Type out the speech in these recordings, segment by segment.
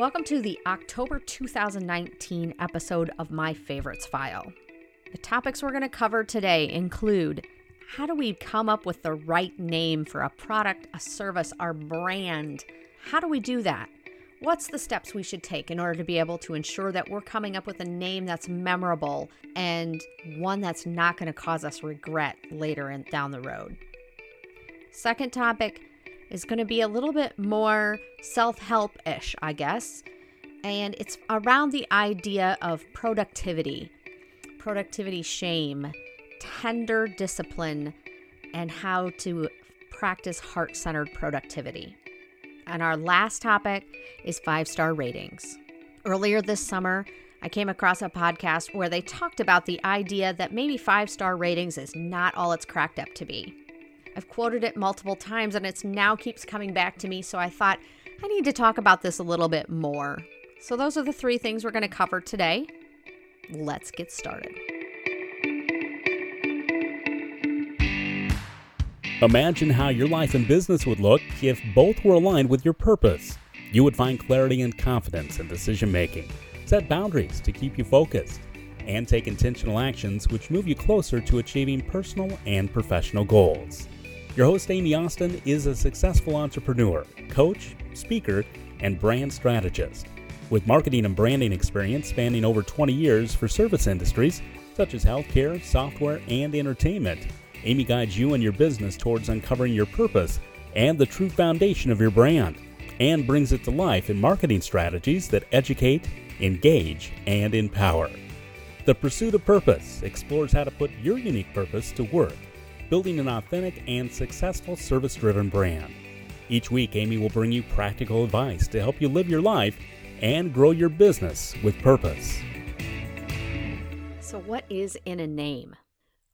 Welcome to the October 2019 episode of My Favorites File. The topics we're going to cover today include how do we come up with the right name for a product, a service, our brand? How do we do that? What's the steps we should take in order to be able to ensure that we're coming up with a name that's memorable and one that's not going to cause us regret later in, down the road? Second topic is going to be a little bit more self help ish, I guess. And it's around the idea of productivity, productivity shame, tender discipline, and how to practice heart centered productivity. And our last topic is five star ratings. Earlier this summer, I came across a podcast where they talked about the idea that maybe five star ratings is not all it's cracked up to be. I've quoted it multiple times and it's now keeps coming back to me, so I thought I need to talk about this a little bit more. So, those are the three things we're going to cover today. Let's get started. Imagine how your life and business would look if both were aligned with your purpose. You would find clarity and confidence in decision making, set boundaries to keep you focused, and take intentional actions which move you closer to achieving personal and professional goals. Your host, Amy Austin, is a successful entrepreneur, coach, speaker, and brand strategist. With marketing and branding experience spanning over 20 years for service industries such as healthcare, software, and entertainment, Amy guides you and your business towards uncovering your purpose and the true foundation of your brand, and brings it to life in marketing strategies that educate, engage, and empower. The Pursuit of Purpose explores how to put your unique purpose to work building an authentic and successful service driven brand. Each week, Amy will bring you practical advice to help you live your life and grow your business with purpose. So, what is in a name?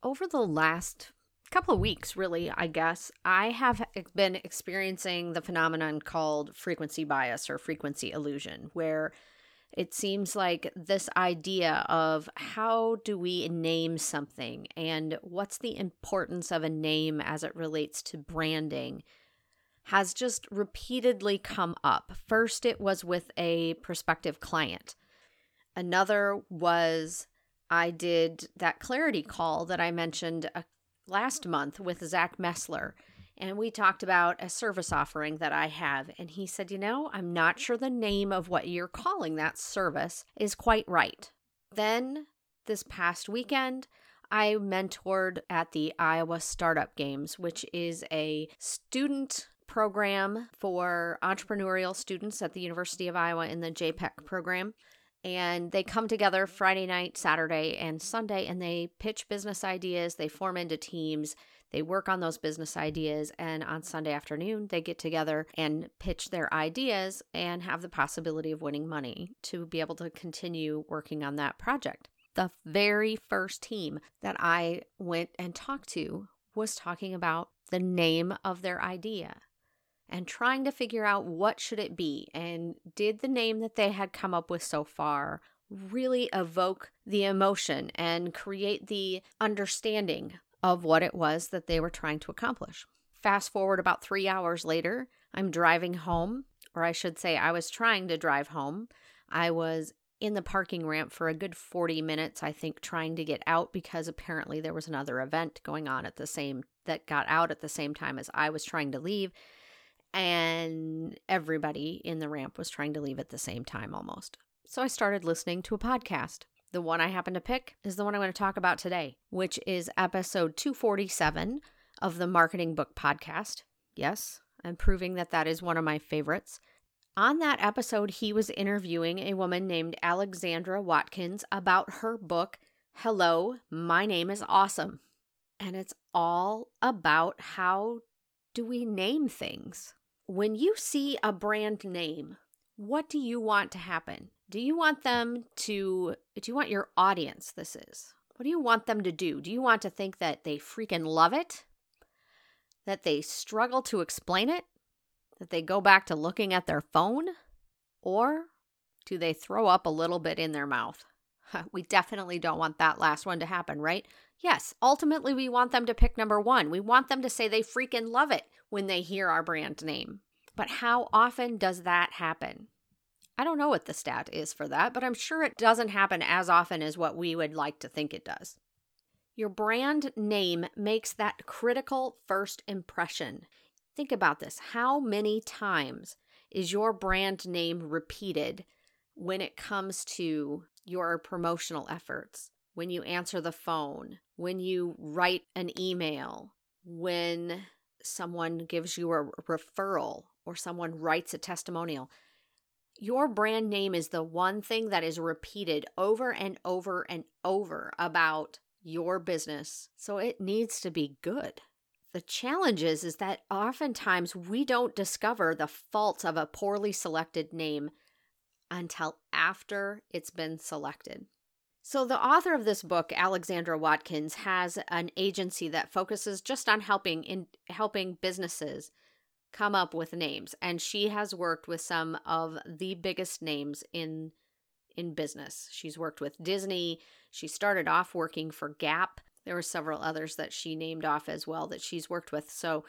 Over the last couple of weeks, really, I guess, I have been experiencing the phenomenon called frequency bias or frequency illusion, where it seems like this idea of how do we name something and what's the importance of a name as it relates to branding has just repeatedly come up. First, it was with a prospective client, another was I did that clarity call that I mentioned uh, last month with Zach Messler and we talked about a service offering that I have. And he said, You know, I'm not sure the name of what you're calling that service is quite right. Then this past weekend, I mentored at the Iowa Startup Games, which is a student program for entrepreneurial students at the University of Iowa in the JPEC program. And they come together Friday night, Saturday, and Sunday, and they pitch business ideas. They form into teams they work on those business ideas, and on Sunday afternoon, they get together and pitch their ideas and have the possibility of winning money to be able to continue working on that project. The very first team that I went and talked to was talking about the name of their idea and trying to figure out what should it be and did the name that they had come up with so far really evoke the emotion and create the understanding of what it was that they were trying to accomplish. Fast forward about three hours later, I'm driving home, or I should say, I was trying to drive home. I was in the parking ramp for a good 40 minutes, I think, trying to get out because apparently there was another event going on at the same that got out at the same time as I was trying to leave. And everybody in the ramp was trying to leave at the same time almost. So I started listening to a podcast. The one I happen to pick is the one I'm going to talk about today, which is episode 247 of the Marketing Book Podcast. Yes, I'm proving that that is one of my favorites. On that episode, he was interviewing a woman named Alexandra Watkins about her book, Hello, My Name is Awesome. And it's all about how do we name things. When you see a brand name, what do you want to happen? Do you want them to, do you want your audience, this is, what do you want them to do? Do you want to think that they freaking love it? That they struggle to explain it? That they go back to looking at their phone? Or do they throw up a little bit in their mouth? We definitely don't want that last one to happen, right? Yes, ultimately, we want them to pick number one. We want them to say they freaking love it when they hear our brand name. But how often does that happen? I don't know what the stat is for that, but I'm sure it doesn't happen as often as what we would like to think it does. Your brand name makes that critical first impression. Think about this. How many times is your brand name repeated when it comes to your promotional efforts? When you answer the phone, when you write an email, when someone gives you a referral or someone writes a testimonial. Your brand name is the one thing that is repeated over and over and over about your business. So it needs to be good. The challenge is, is that oftentimes we don't discover the faults of a poorly selected name until after it's been selected. So, the author of this book, Alexandra Watkins, has an agency that focuses just on helping in helping businesses come up with names, and she has worked with some of the biggest names in in business. She's worked with Disney. She started off working for Gap. There were several others that she named off as well that she's worked with. So,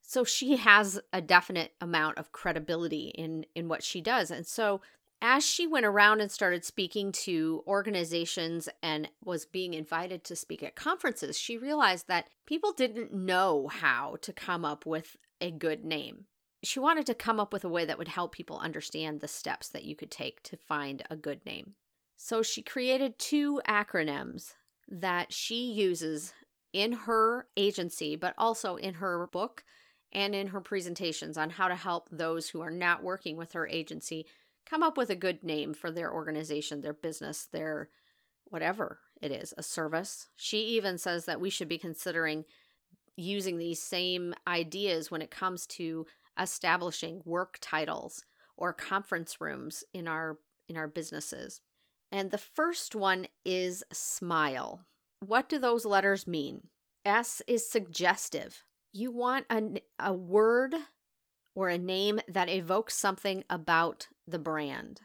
so she has a definite amount of credibility in in what she does, and so as she went around and started speaking to organizations and was being invited to speak at conferences, she realized that people didn't know how to come up with a good name. She wanted to come up with a way that would help people understand the steps that you could take to find a good name. So she created two acronyms that she uses in her agency, but also in her book and in her presentations on how to help those who are not working with her agency come up with a good name for their organization, their business, their whatever it is, a service. She even says that we should be considering using these same ideas when it comes to establishing work titles or conference rooms in our in our businesses. And the first one is smile. What do those letters mean? S is suggestive. You want a, a word or a name that evokes something about the brand.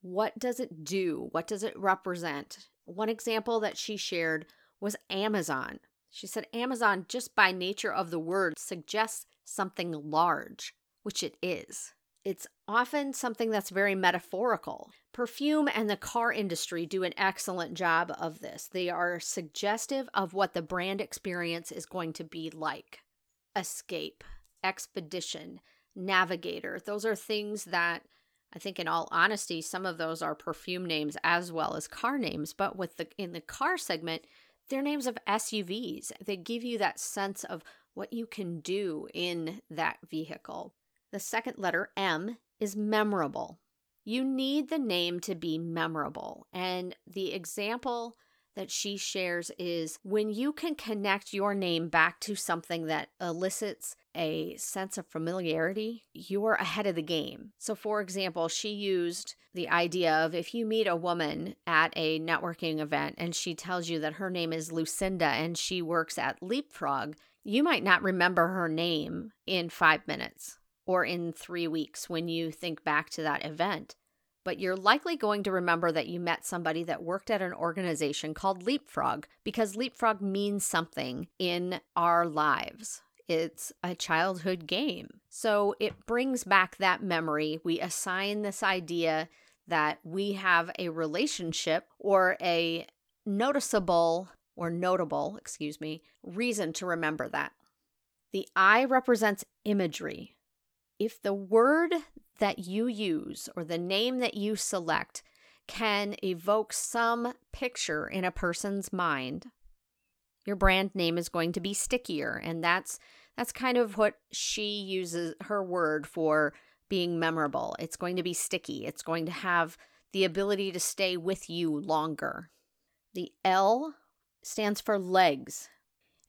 What does it do? What does it represent? One example that she shared was Amazon. She said Amazon, just by nature of the word, suggests something large, which it is. It's often something that's very metaphorical. Perfume and the car industry do an excellent job of this. They are suggestive of what the brand experience is going to be like escape, expedition, navigator. Those are things that I think in all honesty some of those are perfume names as well as car names, but with the in the car segment, they're names of SUVs. They give you that sense of what you can do in that vehicle. The second letter M is memorable. You need the name to be memorable. And the example that she shares is when you can connect your name back to something that elicits a sense of familiarity, you're ahead of the game. So, for example, she used the idea of if you meet a woman at a networking event and she tells you that her name is Lucinda and she works at Leapfrog, you might not remember her name in five minutes or in three weeks when you think back to that event but you're likely going to remember that you met somebody that worked at an organization called Leapfrog because Leapfrog means something in our lives. It's a childhood game. So it brings back that memory. We assign this idea that we have a relationship or a noticeable or notable, excuse me, reason to remember that. The I represents imagery. If the word that you use or the name that you select can evoke some picture in a person's mind, your brand name is going to be stickier and that's that's kind of what she uses her word for being memorable. It's going to be sticky. It's going to have the ability to stay with you longer. The L stands for legs.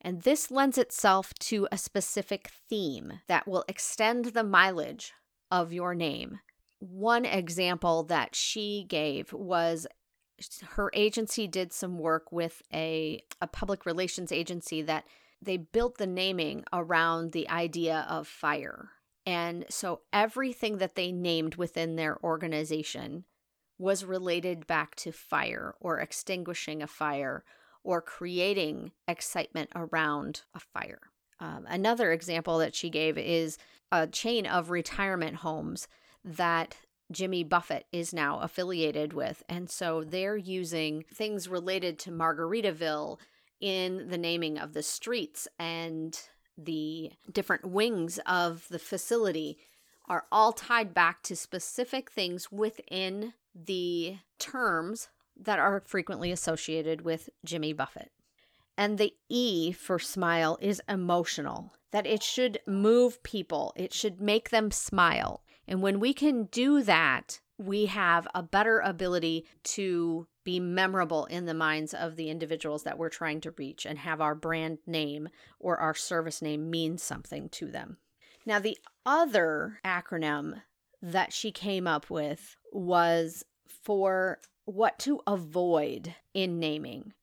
And this lends itself to a specific theme that will extend the mileage of your name. One example that she gave was her agency did some work with a, a public relations agency that they built the naming around the idea of fire. And so everything that they named within their organization was related back to fire or extinguishing a fire or creating excitement around a fire. Um, another example that she gave is a chain of retirement homes that Jimmy Buffett is now affiliated with. And so they're using things related to Margaritaville in the naming of the streets and the different wings of the facility are all tied back to specific things within the terms that are frequently associated with Jimmy Buffett. And the E for smile is emotional, that it should move people, it should make them smile. And when we can do that, we have a better ability to be memorable in the minds of the individuals that we're trying to reach and have our brand name or our service name mean something to them. Now, the other acronym that she came up with was for what to avoid in naming.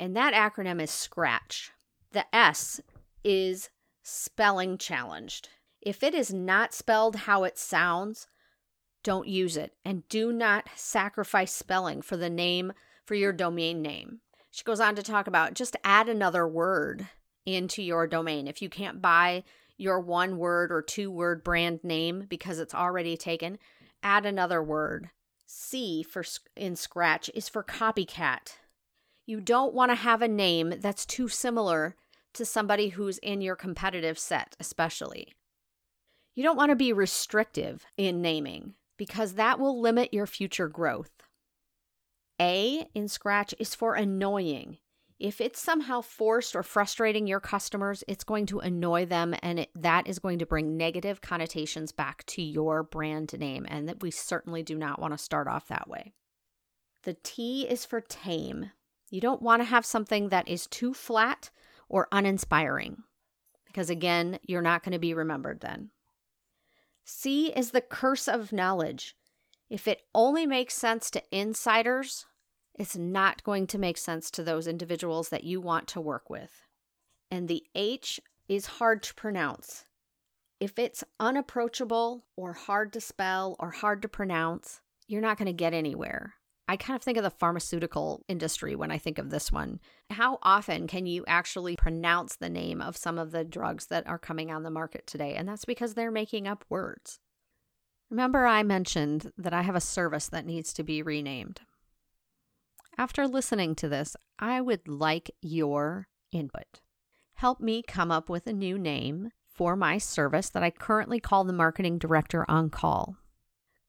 And that acronym is SCRATCH. The S is spelling challenged. If it is not spelled how it sounds, don't use it. And do not sacrifice spelling for the name for your domain name. She goes on to talk about just add another word into your domain. If you can't buy your one word or two word brand name because it's already taken, add another word. C for in Scratch is for copycat. You don't want to have a name that's too similar to somebody who's in your competitive set, especially. You don't want to be restrictive in naming because that will limit your future growth. A in Scratch is for annoying. If it's somehow forced or frustrating your customers, it's going to annoy them and it, that is going to bring negative connotations back to your brand name. And that we certainly do not want to start off that way. The T is for tame. You don't want to have something that is too flat or uninspiring because, again, you're not going to be remembered then. C is the curse of knowledge. If it only makes sense to insiders, it's not going to make sense to those individuals that you want to work with. And the H is hard to pronounce. If it's unapproachable or hard to spell or hard to pronounce, you're not going to get anywhere. I kind of think of the pharmaceutical industry when I think of this one. How often can you actually pronounce the name of some of the drugs that are coming on the market today? And that's because they're making up words. Remember, I mentioned that I have a service that needs to be renamed. After listening to this, I would like your input. Help me come up with a new name for my service that I currently call the Marketing Director on Call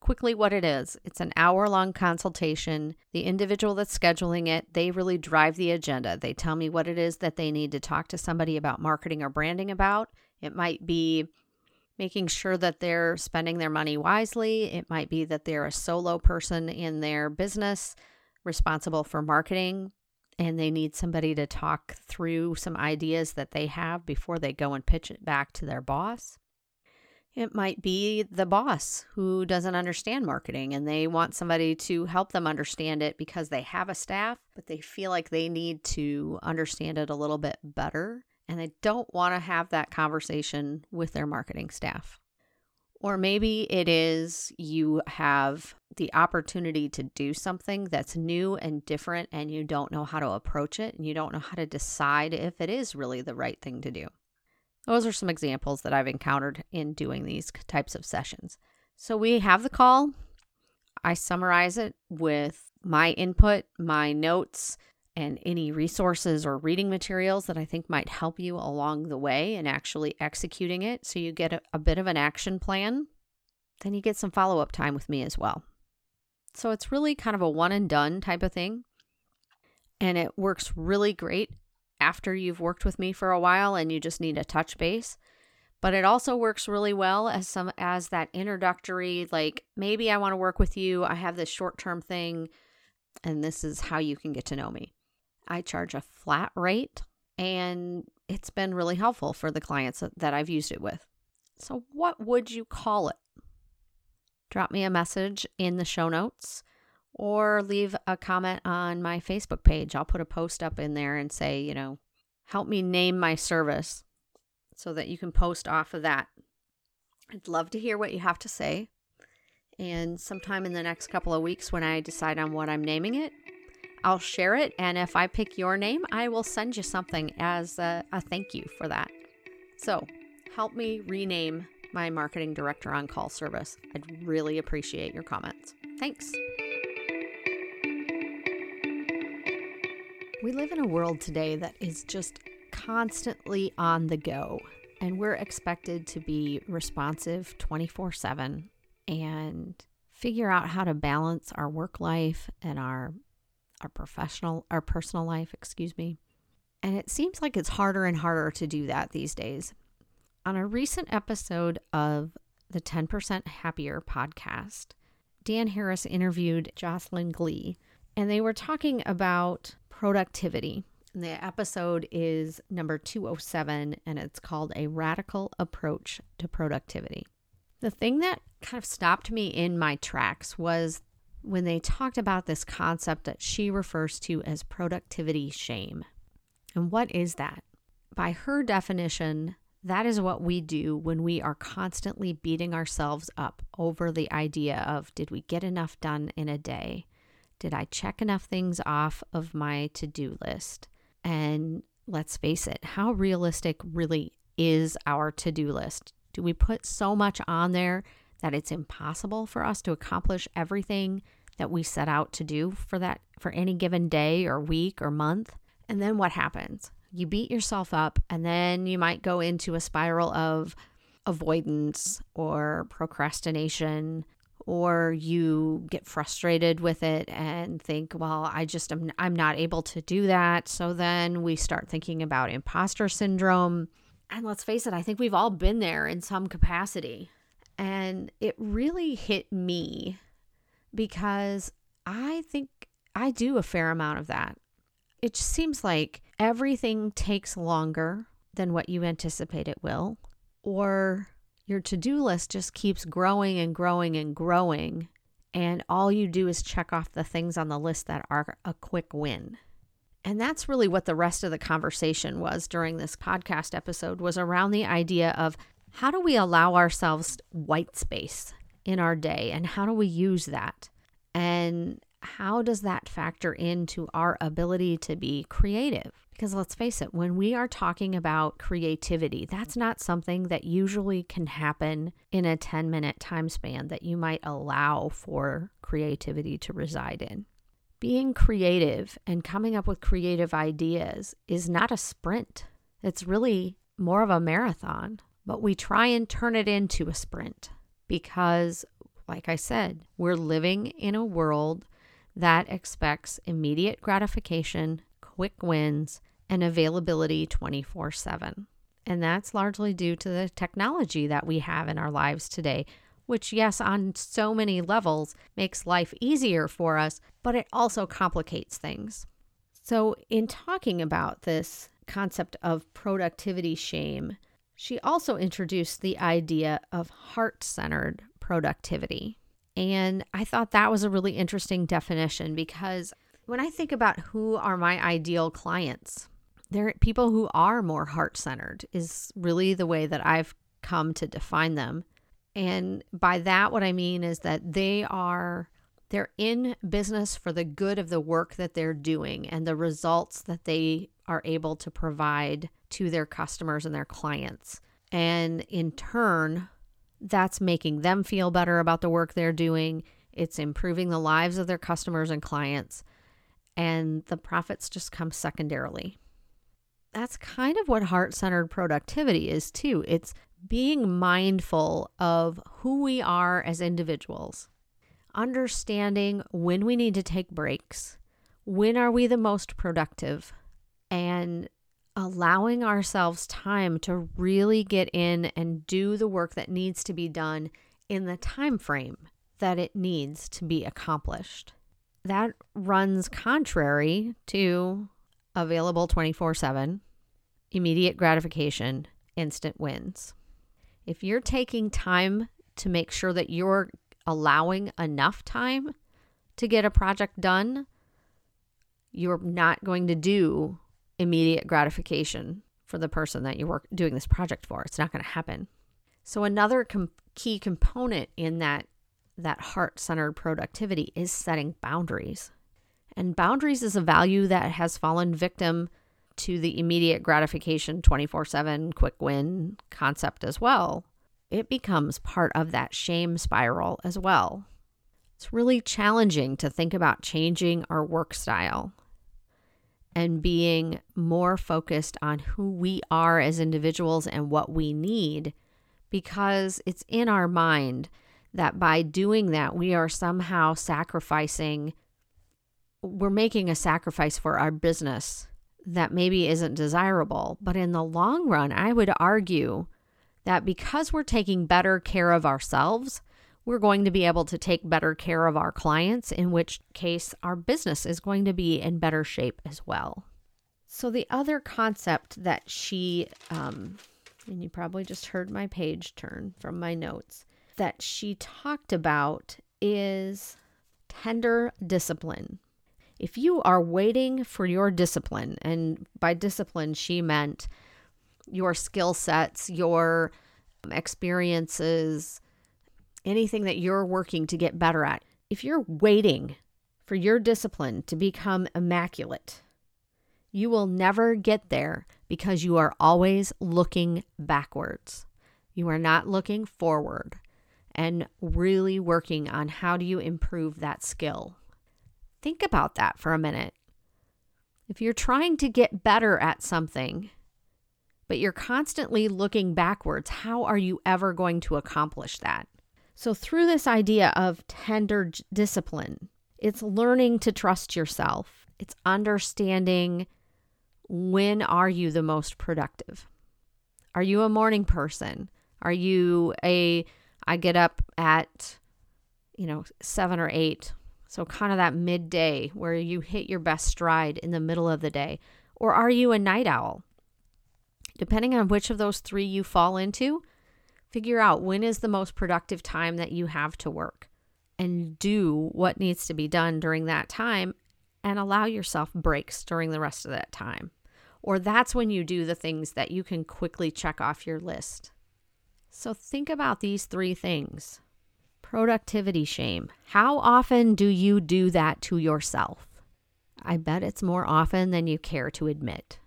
quickly what it is. It's an hour long consultation. The individual that's scheduling it, they really drive the agenda. They tell me what it is that they need to talk to somebody about marketing or branding about. It might be making sure that they're spending their money wisely. It might be that they're a solo person in their business responsible for marketing and they need somebody to talk through some ideas that they have before they go and pitch it back to their boss. It might be the boss who doesn't understand marketing and they want somebody to help them understand it because they have a staff, but they feel like they need to understand it a little bit better and they don't want to have that conversation with their marketing staff. Or maybe it is you have the opportunity to do something that's new and different and you don't know how to approach it and you don't know how to decide if it is really the right thing to do. Those are some examples that I've encountered in doing these types of sessions. So we have the call. I summarize it with my input, my notes, and any resources or reading materials that I think might help you along the way in actually executing it. So you get a, a bit of an action plan. Then you get some follow up time with me as well. So it's really kind of a one and done type of thing. And it works really great after you've worked with me for a while and you just need a touch base. But it also works really well as some as that introductory like maybe I want to work with you, I have this short-term thing and this is how you can get to know me. I charge a flat rate and it's been really helpful for the clients that I've used it with. So what would you call it? Drop me a message in the show notes or leave a comment on my Facebook page. I'll put a post up in there and say, you know, help me name my service so that you can post off of that. I'd love to hear what you have to say. And sometime in the next couple of weeks, when I decide on what I'm naming it, I'll share it. And if I pick your name, I will send you something as a, a thank you for that. So help me rename my marketing director on call service. I'd really appreciate your comments. Thanks. We live in a world today that is just constantly on the go, and we're expected to be responsive 24 7 and figure out how to balance our work life and our our professional our personal life, excuse me. And it seems like it's harder and harder to do that these days. On a recent episode of the 10% Happier podcast, Dan Harris interviewed Jocelyn Glei, and they were talking about productivity. And the episode is number 207, and it's called A Radical Approach to Productivity. The thing that kind of stopped me in my tracks was when they talked about this concept that she refers to as productivity shame. And what is that? By her definition, that is what we do when we are constantly beating ourselves up over the idea of did we get enough done in a day? Did I check enough things off of my to do list? And let's face it, how realistic really is our to do list? Do we put so much on there that it's impossible for us to accomplish everything that we set out to do for that for any given day or week or month? And then what happens? You beat yourself up and then you might go into a spiral of avoidance or procrastination or you get frustrated with it and think, well, I just am I'm not able to do that. So then we start thinking about imposter syndrome. And let's face it, I think we've all been there in some capacity. And it really hit me because I think I do a fair amount of that. It seems like everything takes longer than what you anticipate it will, or your to do list just keeps growing and growing and growing. And all you do is check off the things on the list that are a quick win. And that's really what the rest of the conversation was during this podcast episode was around the idea of how do we allow ourselves white space in our day and how do we use that? And how does that factor into our ability to be creative? Because let's face it, when we are talking about creativity, that's not something that usually can happen in a 10 minute time span that you might allow for creativity to reside in. Being creative and coming up with creative ideas is not a sprint, it's really more of a marathon, but we try and turn it into a sprint because, like I said, we're living in a world that expects immediate gratification, quick wins, and availability 24 7. And that's largely due to the technology that we have in our lives today, which, yes, on so many levels makes life easier for us, but it also complicates things. So, in talking about this concept of productivity shame, she also introduced the idea of heart centered productivity. And I thought that was a really interesting definition because when I think about who are my ideal clients, they're people who are more heart centered, is really the way that I've come to define them. And by that, what I mean is that they are. They're in business for the good of the work that they're doing and the results that they are able to provide to their customers and their clients. And in turn, that's making them feel better about the work they're doing. It's improving the lives of their customers and clients. And the profits just come secondarily that's kind of what heart centered productivity is, too. It's being mindful of who we are as individuals, understanding when we need to take breaks, when are we the most productive, and allowing ourselves time to really get in and do the work that needs to be done in the time frame that it needs to be accomplished. That runs contrary to available 24 7, immediate gratification, instant wins. If you're taking time to make sure that you're allowing enough time to get a project done, you're not going to do immediate gratification for the person that you're doing this project for. It's not going to happen. So another com- key component in that that heart-centered productivity is setting boundaries. And boundaries is a value that has fallen victim to the immediate gratification 24 7 quick win concept as well. it becomes part of that shame spiral as well. It's really challenging to think about changing our work style and being more focused on who we are as individuals and what we need because it's in our mind that by doing that, we are somehow sacrificing, we're making a sacrifice for our business that maybe isn't desirable. But in the long run, I would argue that because we're taking better care of ourselves, we're going to be able to take better care of our clients, in which case our business is going to be in better shape as well. So, the other concept that she, um, and you probably just heard my page turn from my notes, that she talked about is tender discipline. If you are waiting for your discipline, and by discipline, she meant your skill sets, your experiences, anything that you're working to get better at. If you're waiting for your discipline to become immaculate, you will never get there because you are always looking backwards. You are not looking forward and really working on how do you improve that skill. Think about that for a minute. If you're trying to get better at something, but you're constantly looking backwards, how are you ever going to accomplish that? So, through this idea of tender discipline, it's learning to trust yourself. It's understanding when are you the most productive? Are you a morning person? Are you a I get up at you know 7 or 8. So kind of that midday where you hit your best stride in the middle of the day. Or are you a night owl? Depending on which of those 3 you fall into, figure out when is the most productive time that you have to work and do what needs to be done during that time and allow yourself breaks during the rest of that time. Or that's when you do the things that you can quickly check off your list. So think about these three things productivity shame. How often do you do that to yourself? I bet it's more often than you care to admit.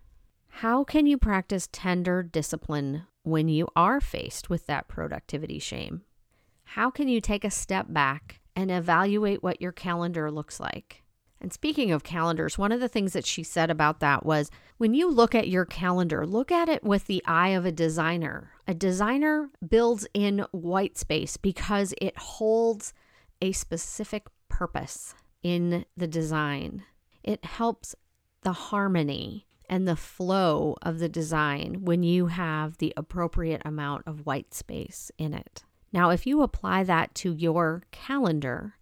How can you practice tender discipline when you are faced with that productivity shame? How can you take a step back and evaluate what your calendar looks like? And speaking of calendars, one of the things that she said about that was when you look at your calendar, look at it with the eye of a designer. A designer builds in white space because it holds a specific purpose in the design. It helps the harmony and the flow of the design when you have the appropriate amount of white space in it. Now, if you apply that to your calendar,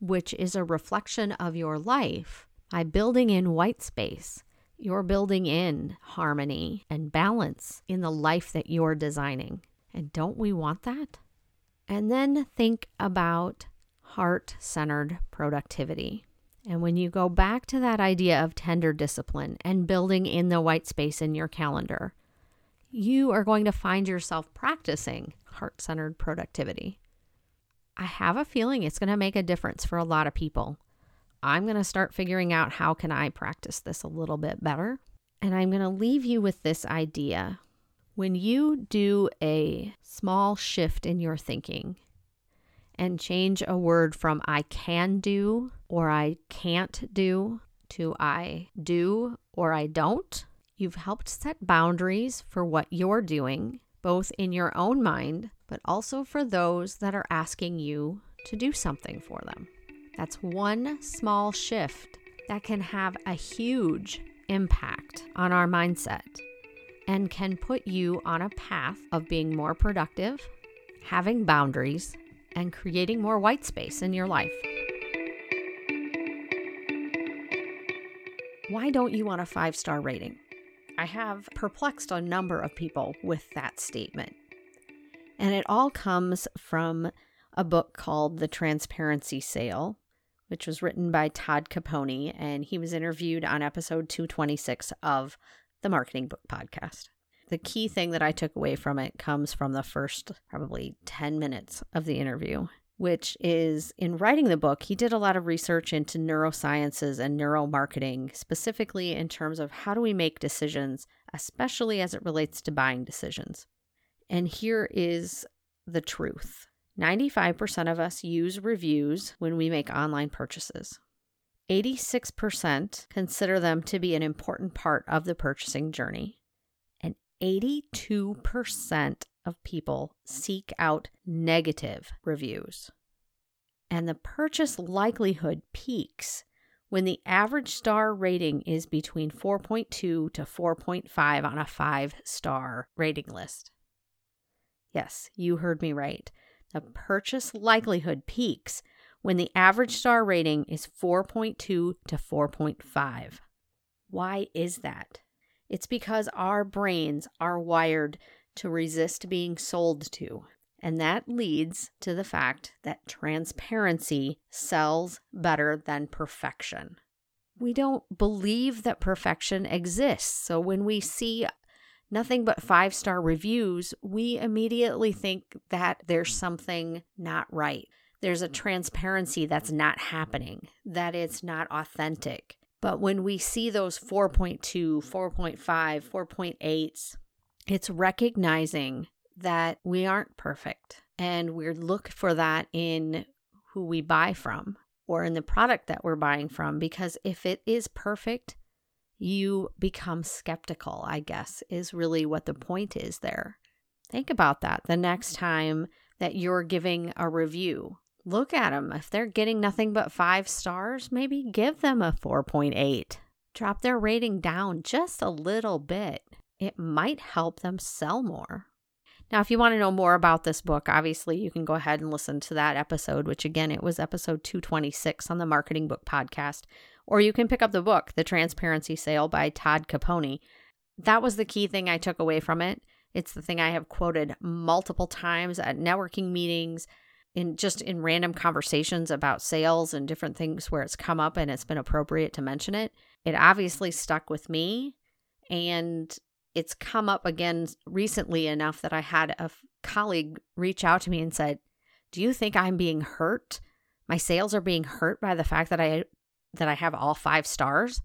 which is a reflection of your life, by building in white space, you're building in harmony and balance in the life that you're designing. And don't we want that? And then think about heart centered productivity. And when you go back to that idea of tender discipline and building in the white space in your calendar, you are going to find yourself practicing heart centered productivity. I have a feeling it's going to make a difference for a lot of people. I'm going to start figuring out how can I practice this a little bit better. And I'm going to leave you with this idea. When you do a small shift in your thinking and change a word from I can do or I can't do to I do or I don't, you've helped set boundaries for what you're doing, both in your own mind but also for those that are asking you to do something for them. That's one small shift that can have a huge impact on our mindset and can put you on a path of being more productive, having boundaries, and creating more white space in your life. Why don't you want a five star rating? I have perplexed a number of people with that statement. And it all comes from a book called The Transparency Sale, which was written by Todd Caponi, and he was interviewed on episode 226 of the Marketing Book Podcast. The key thing that I took away from it comes from the first probably 10 minutes of the interview, which is in writing the book, he did a lot of research into neurosciences and neuromarketing, specifically in terms of how do we make decisions, especially as it relates to buying decisions. And here is the truth. 95% of us use reviews when we make online purchases. 86% consider them to be an important part of the purchasing journey. And 82% of people seek out negative reviews. And the purchase likelihood peaks when the average star rating is between 4.2 to 4.5 on a five star rating list. Yes, you heard me right. The purchase likelihood peaks when the average star rating is 4.2 to 4.5. Why is that? It's because our brains are wired to resist being sold to. And that leads to the fact that transparency sells better than perfection. We don't believe that perfection exists. So when we see nothing but five star reviews, we immediately think that there's something not right. There's a transparency that's not happening, that it's not authentic. But when we see those 4.2, 4.5, 4.8s, it's recognizing that we aren't perfect and we look for that in who we buy from or in the product that we're buying from because if it is perfect you become skeptical i guess is really what the point is there. Think about that the next time that you're giving a review look at them if they're getting nothing but 5 stars maybe give them a 4.8 drop their rating down just a little bit it might help them sell more now, if you want to know more about this book, obviously you can go ahead and listen to that episode, which again, it was episode 226 on the Marketing Book Podcast. Or you can pick up the book, The Transparency Sale by Todd Caponi. That was the key thing I took away from it. It's the thing I have quoted multiple times at networking meetings, in just in random conversations about sales and different things where it's come up and it's been appropriate to mention it. It obviously stuck with me. And it's come up again recently enough that I had a colleague reach out to me and said, "Do you think I'm being hurt? My sales are being hurt by the fact that I that I have all 5 stars?"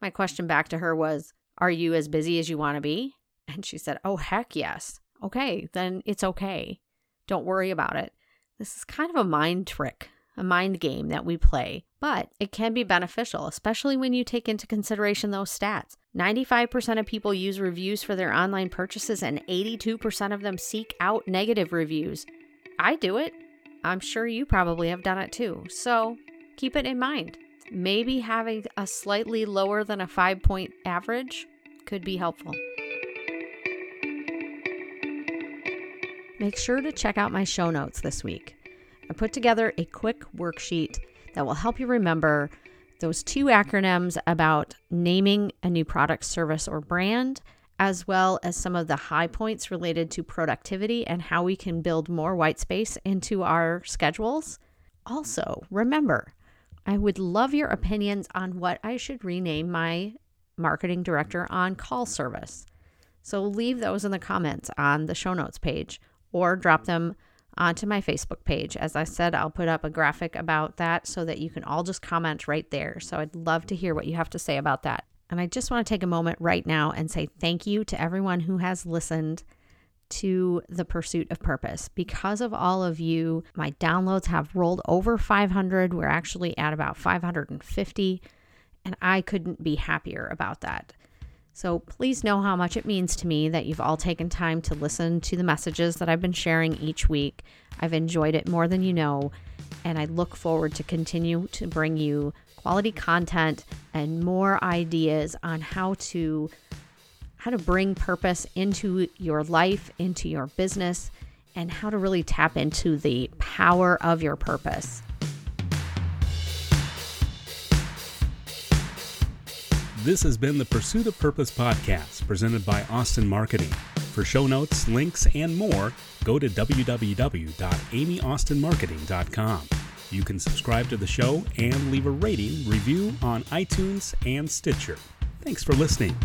My question back to her was, "Are you as busy as you want to be?" And she said, "Oh heck yes." Okay, then it's okay. Don't worry about it. This is kind of a mind trick, a mind game that we play, but it can be beneficial, especially when you take into consideration those stats. 95% of people use reviews for their online purchases, and 82% of them seek out negative reviews. I do it. I'm sure you probably have done it too. So keep it in mind. Maybe having a slightly lower than a five point average could be helpful. Make sure to check out my show notes this week. I put together a quick worksheet that will help you remember those two acronyms about naming a new product, service, or brand, as well as some of the high points related to productivity and how we can build more white space into our schedules. Also, remember, I would love your opinions on what I should rename my marketing director on call service. So leave those in the comments on the show notes page or drop them onto my Facebook page. As I said, I'll put up a graphic about that so that you can all just comment right there. So I'd love to hear what you have to say about that. And I just want to take a moment right now and say thank you to everyone who has listened to the pursuit of purpose. Because of all of you, my downloads have rolled over 500. We're actually at about 550, and I couldn't be happier about that. So please know how much it means to me that you've all taken time to listen to the messages that I've been sharing each week. I've enjoyed it more than you know, and I look forward to continue to bring you quality content and more ideas on how to how to bring purpose into your life, into your business, and how to really tap into the power of your purpose. This has been the Pursuit of Purpose podcast presented by Austin Marketing. For show notes, links, and more, go to www.amyaustinmarketing.com. You can subscribe to the show and leave a rating review on iTunes and Stitcher. Thanks for listening.